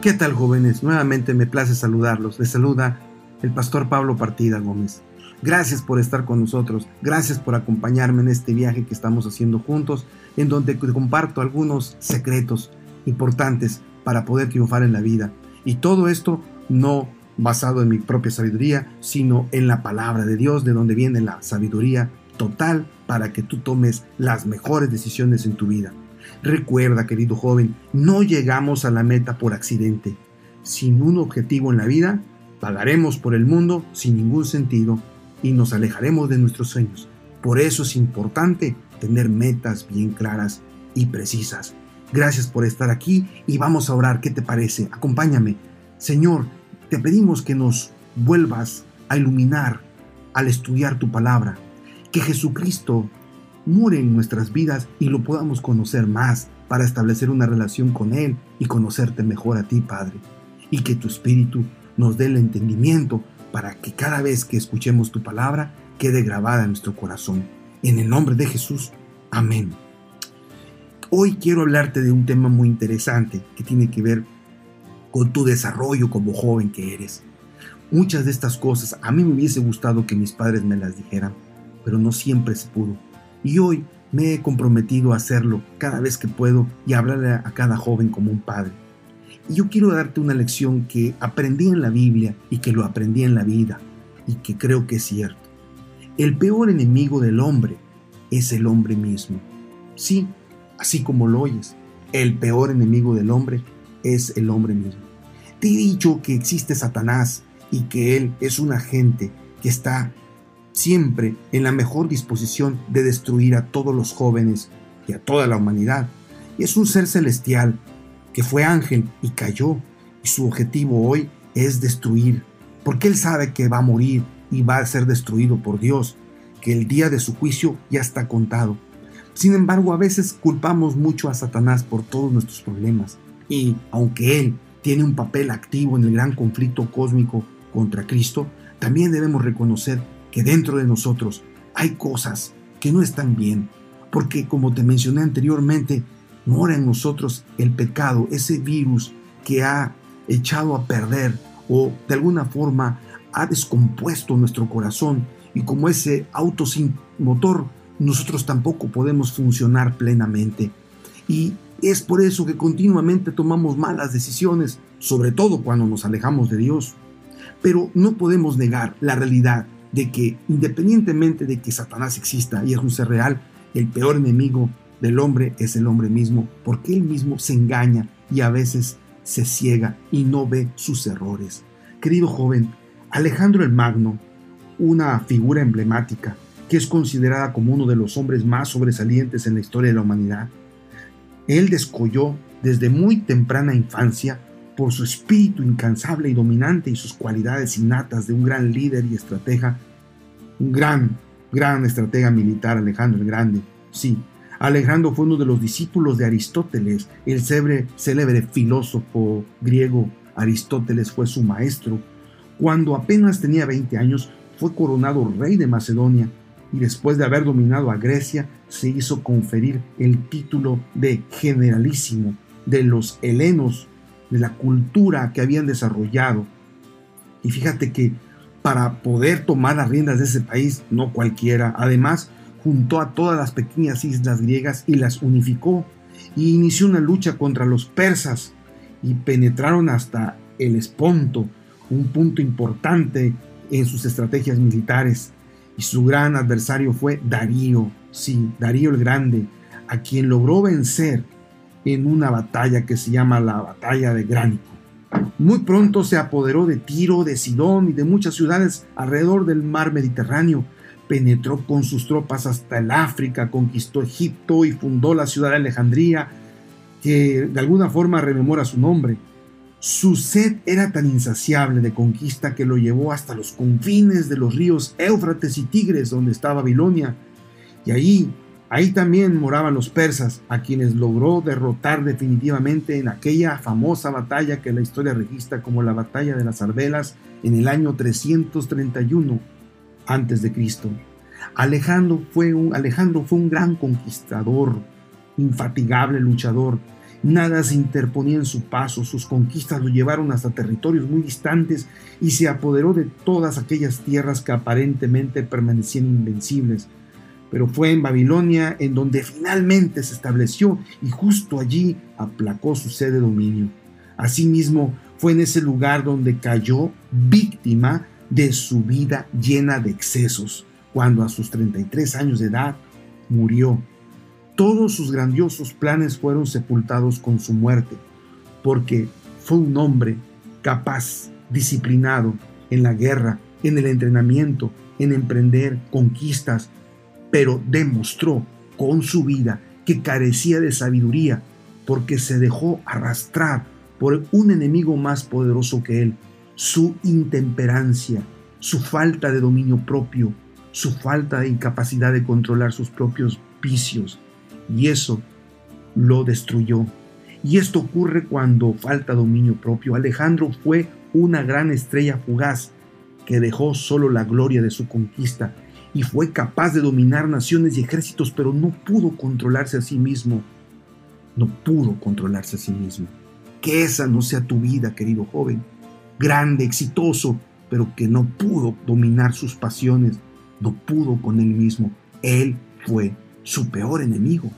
¿Qué tal jóvenes? Nuevamente me place saludarlos. Les saluda el pastor Pablo Partida Gómez. Gracias por estar con nosotros, gracias por acompañarme en este viaje que estamos haciendo juntos, en donde comparto algunos secretos importantes para poder triunfar en la vida. Y todo esto no basado en mi propia sabiduría, sino en la palabra de Dios, de donde viene la sabiduría total para que tú tomes las mejores decisiones en tu vida. Recuerda, querido joven, no llegamos a la meta por accidente. Sin un objetivo en la vida, pagaremos por el mundo sin ningún sentido y nos alejaremos de nuestros sueños. Por eso es importante tener metas bien claras y precisas. Gracias por estar aquí y vamos a orar. ¿Qué te parece? Acompáñame. Señor, te pedimos que nos vuelvas a iluminar al estudiar tu palabra. Que Jesucristo mure en nuestras vidas y lo podamos conocer más para establecer una relación con Él y conocerte mejor a ti, Padre. Y que tu Espíritu nos dé el entendimiento para que cada vez que escuchemos tu palabra quede grabada en nuestro corazón. En el nombre de Jesús. Amén. Hoy quiero hablarte de un tema muy interesante que tiene que ver con tu desarrollo como joven que eres. Muchas de estas cosas a mí me hubiese gustado que mis padres me las dijeran, pero no siempre se pudo. Y hoy me he comprometido a hacerlo cada vez que puedo y hablarle a cada joven como un padre. Y yo quiero darte una lección que aprendí en la Biblia y que lo aprendí en la vida y que creo que es cierto. El peor enemigo del hombre es el hombre mismo. Sí, así como lo oyes, el peor enemigo del hombre es el hombre mismo. Te he dicho que existe Satanás y que él es un agente que está siempre en la mejor disposición de destruir a todos los jóvenes y a toda la humanidad. Y es un ser celestial que fue ángel y cayó, y su objetivo hoy es destruir, porque él sabe que va a morir y va a ser destruido por Dios, que el día de su juicio ya está contado. Sin embargo, a veces culpamos mucho a Satanás por todos nuestros problemas, y aunque él tiene un papel activo en el gran conflicto cósmico contra Cristo, también debemos reconocer que dentro de nosotros hay cosas que no están bien, porque como te mencioné anteriormente, mora en nosotros el pecado, ese virus que ha echado a perder o de alguna forma ha descompuesto nuestro corazón y como ese auto sin motor, nosotros tampoco podemos funcionar plenamente. Y es por eso que continuamente tomamos malas decisiones, sobre todo cuando nos alejamos de Dios. Pero no podemos negar la realidad de que independientemente de que Satanás exista y es un ser real, el peor enemigo del hombre es el hombre mismo, porque él mismo se engaña y a veces se ciega y no ve sus errores. Querido joven, Alejandro el Magno, una figura emblemática que es considerada como uno de los hombres más sobresalientes en la historia de la humanidad, él descolló desde muy temprana infancia por su espíritu incansable y dominante y sus cualidades innatas de un gran líder y estratega, un gran, gran estratega militar, Alejandro el Grande. Sí, Alejandro fue uno de los discípulos de Aristóteles, el célebre, célebre filósofo griego. Aristóteles fue su maestro. Cuando apenas tenía 20 años, fue coronado rey de Macedonia y después de haber dominado a Grecia, se hizo conferir el título de generalísimo de los helenos de la cultura que habían desarrollado. Y fíjate que para poder tomar las riendas de ese país, no cualquiera, además juntó a todas las pequeñas islas griegas y las unificó y inició una lucha contra los persas y penetraron hasta el Esponto, un punto importante en sus estrategias militares. Y su gran adversario fue Darío, sí, Darío el Grande, a quien logró vencer en una batalla que se llama la Batalla de Gránico. Muy pronto se apoderó de Tiro, de Sidón y de muchas ciudades alrededor del mar Mediterráneo. Penetró con sus tropas hasta el África, conquistó Egipto y fundó la ciudad de Alejandría, que de alguna forma rememora su nombre. Su sed era tan insaciable de conquista que lo llevó hasta los confines de los ríos Éufrates y Tigres, donde está Babilonia. Y ahí Ahí también moraban los persas, a quienes logró derrotar definitivamente en aquella famosa batalla que la historia registra como la batalla de las Arbelas en el año 331 a.C. Alejandro fue un, Alejandro fue un gran conquistador, infatigable luchador, Nada se interponía en su paso, sus conquistas lo llevaron hasta territorios muy distantes y se apoderó de todas aquellas tierras que aparentemente permanecían invencibles. Pero fue en Babilonia en donde finalmente se estableció y justo allí aplacó su sede de dominio. Asimismo, fue en ese lugar donde cayó víctima de su vida llena de excesos, cuando a sus 33 años de edad murió todos sus grandiosos planes fueron sepultados con su muerte, porque fue un hombre capaz, disciplinado en la guerra, en el entrenamiento, en emprender conquistas, pero demostró con su vida que carecía de sabiduría, porque se dejó arrastrar por un enemigo más poderoso que él, su intemperancia, su falta de dominio propio, su falta de incapacidad de controlar sus propios vicios, y eso lo destruyó. Y esto ocurre cuando falta dominio propio. Alejandro fue una gran estrella fugaz que dejó solo la gloria de su conquista y fue capaz de dominar naciones y ejércitos, pero no pudo controlarse a sí mismo. No pudo controlarse a sí mismo. Que esa no sea tu vida, querido joven. Grande, exitoso, pero que no pudo dominar sus pasiones, no pudo con él mismo. Él fue su peor enemigo.